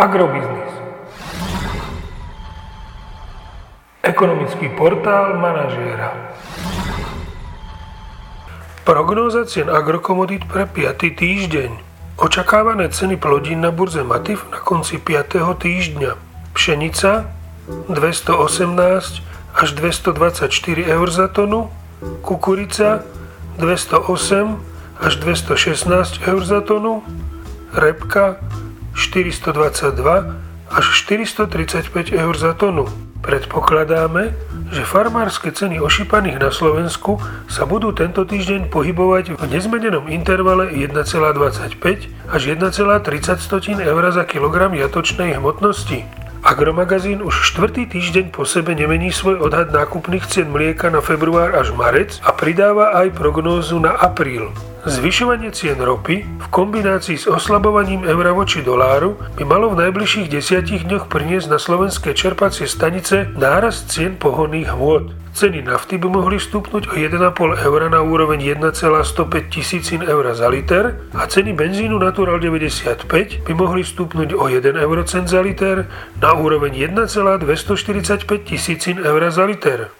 Agrobiznis. Ekonomický portál manažéra. Prognóza cien agrokomodít pre 5. týždeň. Očakávané ceny plodín na burze Matif na konci 5. týždňa. Pšenica 218 až 224 eur za tonu, kukurica 208 až 216 eur za tonu, repka 422 až 435 eur za tonu. Predpokladáme, že farmárske ceny ošípaných na Slovensku sa budú tento týždeň pohybovať v nezmenenom intervale 1,25 až 1,30 eur za kilogram jatočnej hmotnosti. Agromagazín už štvrtý týždeň po sebe nemení svoj odhad nákupných cien mlieka na február až marec a pridáva aj prognózu na apríl. Zvyšovanie cien ropy v kombinácii s oslabovaním eura voči doláru by malo v najbližších desiatich dňoch priniesť na slovenské čerpacie stanice nárast cien pohonných hmôt. Ceny nafty by mohli stúpnuť o 1,5 eur na úroveň 1,105 tisícin eur za liter a ceny benzínu Natural 95 by mohli stúpnuť o 1 eurocent za liter na úroveň 1,245 tisícin eur za liter.